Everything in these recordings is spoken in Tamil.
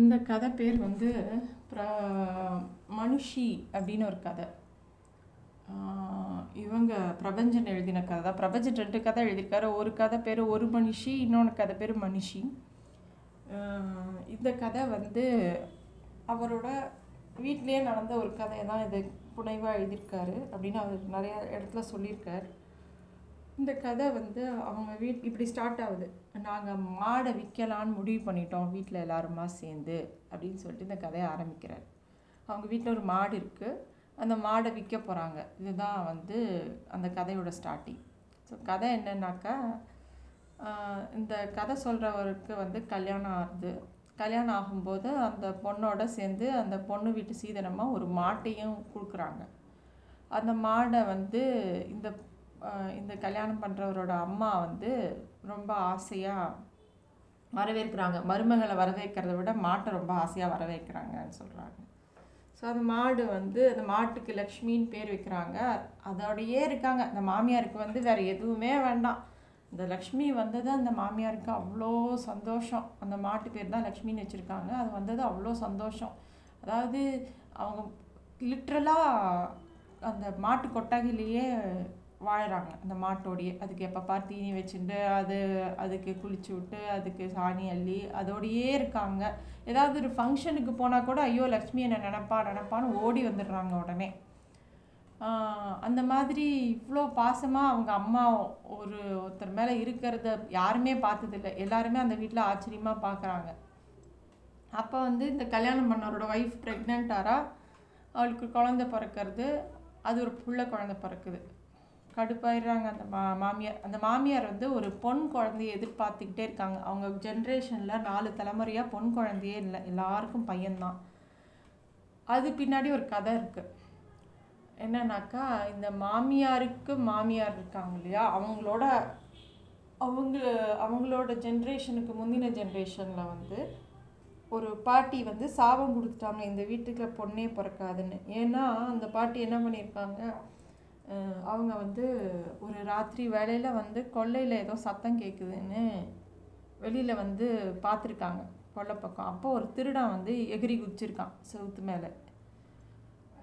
இந்த கதை பேர் வந்து ப்ர மனுஷி அப்படின்னு ஒரு கதை. இவங்க பிரபஞ்சன் எழுதின கதை. தான் பிரபஞ்சன் ரெண்டு கதை எழுதியிருக்காரு. ஒரு கதை பேர் ஒரு மனுஷி இன்னொன்று கதை பேர் மனுஷி. இந்த கதை வந்து அவரோட வீட்டிலேயே நடந்த ஒரு கதையை தான் இது புனைவாக எழுதியிருக்காரு அப்படின்னு அவர் நிறைய இடத்துல சொல்லியிருக்கார். இந்த கதை வந்து அவங்க வீட் இப்படி ஸ்டார்ட் ஆகுது. நாங்கள் மாடை விற்கலான்னு முடிவு பண்ணிட்டோம். வீட்டில் எல்லாருமா சேர்ந்து அப்படின்னு சொல்லிட்டு இந்த கதையை ஆரம்பிக்கிறார். அவங்க வீட்டில் ஒரு மாடு இருக்குது அந்த மாடை விற்க போகிறாங்க இதுதான் வந்து அந்த கதையோட ஸ்டார்டிங் ஸோ கதை என்னன்னாக்கா இந்த கதை சொல்கிறவருக்கு வந்து கல்யாணம் ஆகுது. கல்யாணம் ஆகும்போது அந்த பொண்ணோட சேர்ந்து அந்த பொண்ணு வீட்டு சீதனமாக ஒரு மாட்டையும் கொடுக்குறாங்க. அந்த மாடை வந்து இந்த இந்த கல்யாணம் பண்ணுறவரோட அம்மா வந்து ரொம்ப ஆசையாக வரவேற்கிறாங்க. மருமகளை வரவேற்கிறத விட மாட்டை ரொம்ப ஆசையாக வரவேற்கிறாங்கன்னு சொல்கிறாங்க ஸோ அந்த மாடு வந்து அந்த மாட்டுக்கு லக்ஷ்மின்னு பேர் வைக்கிறாங்க. அதோடையே இருக்காங்க. அந்த மாமியாருக்கு வந்து வேறு எதுவுமே வேண்டாம். இந்த லக்ஷ்மி வந்தது அந்த மாமியாருக்கு அவ்வளோ சந்தோஷம். அந்த மாட்டு பேர் தான் லக்ஷ்மின்னு வச்சுருக்காங்க. அது வந்தது அவ்வளோ சந்தோஷம். அதாவது அவங்க லிட்ரலாக அந்த மாட்டு கொட்டகையிலேயே வாழ்கிறாங்க அந்த மாட்டோடையே அதுக்கு எப்போ பார் தீனி வச்சுட்டு அது அதுக்கு குளிச்சு விட்டு அதுக்கு சாணி அள்ளி அதோடையே இருக்காங்க. ஏதாவது ஒரு ஃபங்க்ஷனுக்கு போனால் கூட ஐயோ லக்ஷ்மி என்ன நினப்பா நினப்பான்னு ஓடி வந்துடுறாங்க உடனே. அந்த மாதிரி இவ்வளோ பாசமாக அவங்க அம்மா ஒரு ஒருத்தர் மேலே இருக்கிறத யாருமே பார்த்ததில்ல. எல்லாருமே அந்த வீட்டில் ஆச்சரியமாக பார்க்குறாங்க அப்போ வந்து இந்த கல்யாணம் பண்ணவரோட ஒய்ஃப் ப்ரெக்னென்ட்டாரா அவளுக்கு குழந்த பிறக்கிறது அது ஒரு புள்ள குழந்த பிறக்குது. கடுப்பாயிடுறாங்க. அந்த மா மாமியார் அந்த மாமியார் வந்து ஒரு பொன் குழந்தைய எதிர்பார்த்துக்கிட்டே இருக்காங்க. அவங்க ஜென்ரேஷனில் நாலு தலைமுறையாக பொன் குழந்தையே இல்லை. எல்லாருக்கும் பையன்தான். அது பின்னாடி ஒரு கதை இருக்குது என்னன்னாக்கா இந்த மாமியாருக்கு மாமியார் இருக்காங்க இல்லையா? அவங்களோட அவங்க அவங்களோட ஜென்ரேஷனுக்கு முந்தின ஜென்ரேஷனில் வந்து ஒரு பாட்டி வந்து சாபம் கொடுத்துட்டாங்க. இந்த வீட்டுக்கு பொண்ணே பிறக்காதுன்னு. ஏன்னா அந்த பாட்டி என்ன பண்ணியிருக்காங்க? அவங்க வந்து ஒரு ராத்திரி வேலையில் வந்து கொல்லையில் ஏதோ சத்தம் கேட்குதுன்னு வெளியில் வந்து பார்த்துருக்காங்க கொல்லை பக்கம். அப்போ ஒரு திருடன் வந்து எகிரி குதிச்சிருக்கான் செவுத்து மேலே.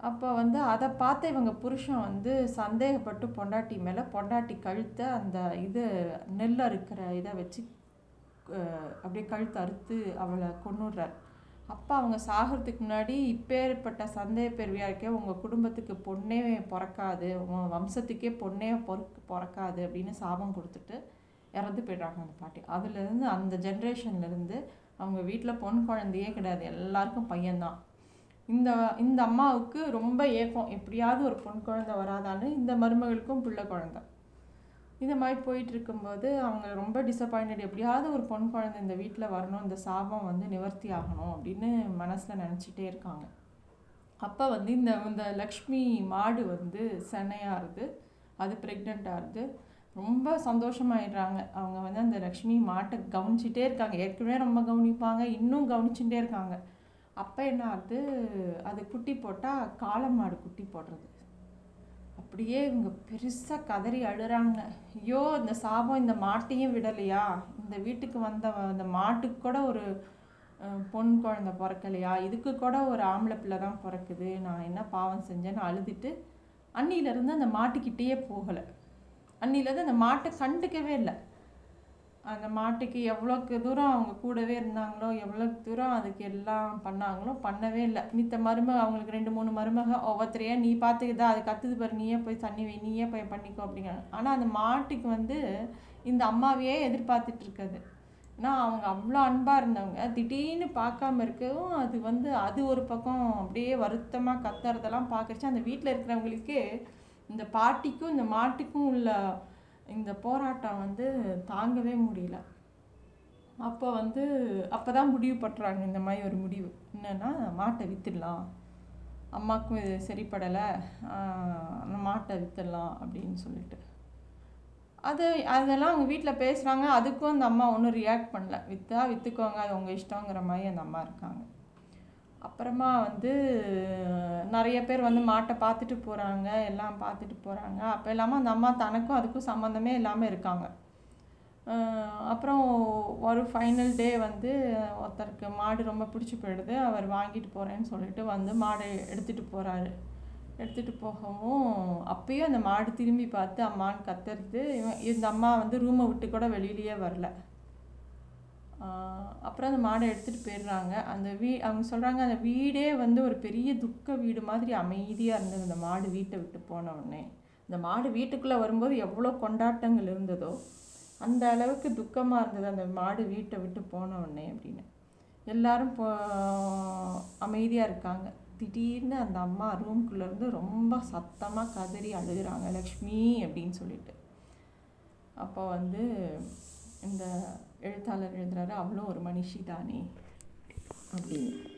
அப்போ வந்து அதை பார்த்து இவங்க புருஷன் வந்து சந்தேகப்பட்டு பொண்டாட்டி மேலே பொண்டாட்டி கழுத்தை அந்த இது நெல் அறுக்கிற இதை வச்சு அப்படியே கழுத்து அறுத்து அவளை கொண்டுடுறார் அப்போ அவங்க சாகிறதுக்கு முன்னாடி இப்பேற்பட்ட சந்தேக பெருவியாக இருக்கே உங்கள் குடும்பத்துக்கு பொண்ணே பிறக்காது உங்கள் வம்சத்துக்கே பொண்ணே பொறக் பிறக்காது அப்படின்னு சாபம் கொடுத்துட்டு இறந்து போயிடுறாங்க அந்த பாட்டி. அதுலேருந்து அந்த ஜென்ரேஷன்லேருந்து அவங்க வீட்டில் பொன் குழந்தையே கிடையாது. எல்லாருக்கும் பையன்தான். இந்த இந்த அம்மாவுக்கு ரொம்ப ஏக்கம். எப்படியாவது ஒரு பொன் குழந்தை வராதான்னு இந்த மருமகளுக்கும் பிள்ளை குழந்தை. இந்த மாதிரி போயிட்டு இருக்கும்போது அவங்க ரொம்ப டிசப்பாயிண்டட் எப்படியாவது ஒரு பொன் குழந்தை இந்த வீட்டில் வரணும் இந்த சாபம் வந்து நிவர்த்தி ஆகணும் அப்படின்னு மனசில் நினச்சிட்டே இருக்காங்க. அப்போ வந்து இந்த இந்த லக்ஷ்மி மாடு வந்து சென்னையாகுது அது ப்ரெக்னெண்ட்டாக ஆகுது ரொம்ப சந்தோஷமாயிடுறாங்க. அவங்க வந்து அந்த லக்ஷ்மி மாட்டை கவனிச்சிட்டே இருக்காங்க. ஏற்கனவே ரொம்ப கவனிப்பாங்க இன்னும் கவனிச்சுட்டே இருக்காங்க. அப்போ என்ன ஆகுது? அது குட்டி போட்டால் காளை மாடு குட்டி போடுறது. அப்படியே இவங்க பெருசாக கதறி அழுறாங்க. ஐயோ இந்த சாபம் இந்த மாட்டையும் விடலையா? இந்த வீட்டுக்கு வந்த அந்த மாட்டுக்கு கூட ஒரு பொன் குழந்த பிறக்கலையா? இதுக்கு கூட ஒரு ஆம்பளை பிள்ளை தான் பிறக்குது. நான் என்ன பாவம் செஞ்சேன்னு அழுதுட்டு அன்னியிலேருந்து அந்த மாட்டுக்கிட்டேயே போகலை. அன்னிலேருந்து அந்த மாட்டை கண்டுக்கவே இல்லை. அந்த மாட்டுக்கு எவ்வளோக்கு தூரம் அவங்க கூடவே இருந்தாங்களோ எவ்வளோக்கு தூரம் அதுக்கு எல்லாம் பண்ணாங்களோ பண்ணவே இல்லை. மித்த மருமக அவங்களுக்கு ரெண்டு மூணு மருமக ஒவ்வொருத்தரையா நீ பார்த்துக்கிதா அது கற்றுது பாரு நீயே போய் தண்ணி வை நீயே போய் பண்ணிக்கோ அப்படிங்கிறாங்க. ஆனால் அந்த மாட்டுக்கு வந்து இந்த அம்மாவையே எதிர்பார்த்துட்டு இருக்குது. ஏன்னா அவங்க அவ்வளோ அன்பாக இருந்தவங்க. திடீர்னு பார்க்காம இருக்கவும் அது வந்து அது ஒரு பக்கம் அப்படியே வருத்தமாக கத்துறதெல்லாம் பார்க்கறச்சு அந்த வீட்டில் இருக்கிறவங்களுக்கு இந்த பாட்டிக்கும் இந்த மாட்டுக்கும் உள்ள இந்த போராட்டம் வந்து தாங்கவே முடியல. அப்போ வந்து அப்போ தான் முடிவு பண்ணுறாங்க இந்த மாதிரி ஒரு முடிவு. என்னென்னா மாட்டை விற்றுடலாம் அம்மாவுக்கும் இது சரிப்படலை அந்த மாட்டை விற்றுடலாம் அப்படின்னு சொல்லிட்டு. அது அதெல்லாம் அவங்க வீட்டில் பேசுகிறாங்க அதுக்கும் அந்த அம்மா ஒன்றும் ரியாக்ட் பண்ணல. விற்றா விற்றுக்கோங்க அது உங்கள் இஷ்டங்கிற மாதிரி அந்த அம்மா இருக்காங்க. அப்புறமா வந்து நிறைய பேர் வந்து மாட்டை பார்த்துட்டு போகிறாங்க எல்லாம் பார்த்துட்டு போகிறாங்க அப்போ இல்லாமல் அந்த அம்மா தனக்கும் அதுக்கும் சம்மந்தமே இல்லாமல் இருக்காங்க. அப்புறம் ஒரு ஃபைனல் டே வந்து ஒருத்தருக்கு மாடு ரொம்ப பிடிச்சி போயிடுது. அவர் வாங்கிட்டு போகிறேன்னு சொல்லிட்டு வந்து மாடை எடுத்துகிட்டு போகிறாரு எடுத்துகிட்டு போகவும் அப்பயும் அந்த மாடு திரும்பி பார்த்து அம்மான்னு கத்துறது. இவன் இந்த அம்மா வந்து ரூமை விட்டு கூட வெளியிலேயே வரல. அப்புறம் அந்த மாடை எடுத்துகிட்டு போயிடுறாங்க. அந்த வீ அவங்க சொல்கிறாங்க அந்த வீடே வந்து ஒரு பெரிய துக்க வீடு மாதிரி அமைதியாக இருந்தது. அந்த மாடு வீட்டை விட்டு போன உடனே. இந்த மாடு வீட்டுக்குள்ளே வரும்போது எவ்வளோ கொண்டாட்டங்கள் இருந்ததோ அந்த அளவுக்கு துக்கமாக இருந்தது அந்த மாடு வீட்டை விட்டு போன உடனே அப்படின்னு. எல்லாரும் போ அமைதியாக இருக்காங்க. திடீர்னு அந்த அம்மா ரூம்குள்ளேருந்து ரொம்ப சத்தமாக கதறி அழுகிறாங்க. லக்ஷ்மி அப்படின்னு சொல்லிட்டு. அப்போ வந்து இந்த எழுத்தாளர் எழுதுறாரு அவளும் ஒரு மனுஷி தானே அப்படின்னு.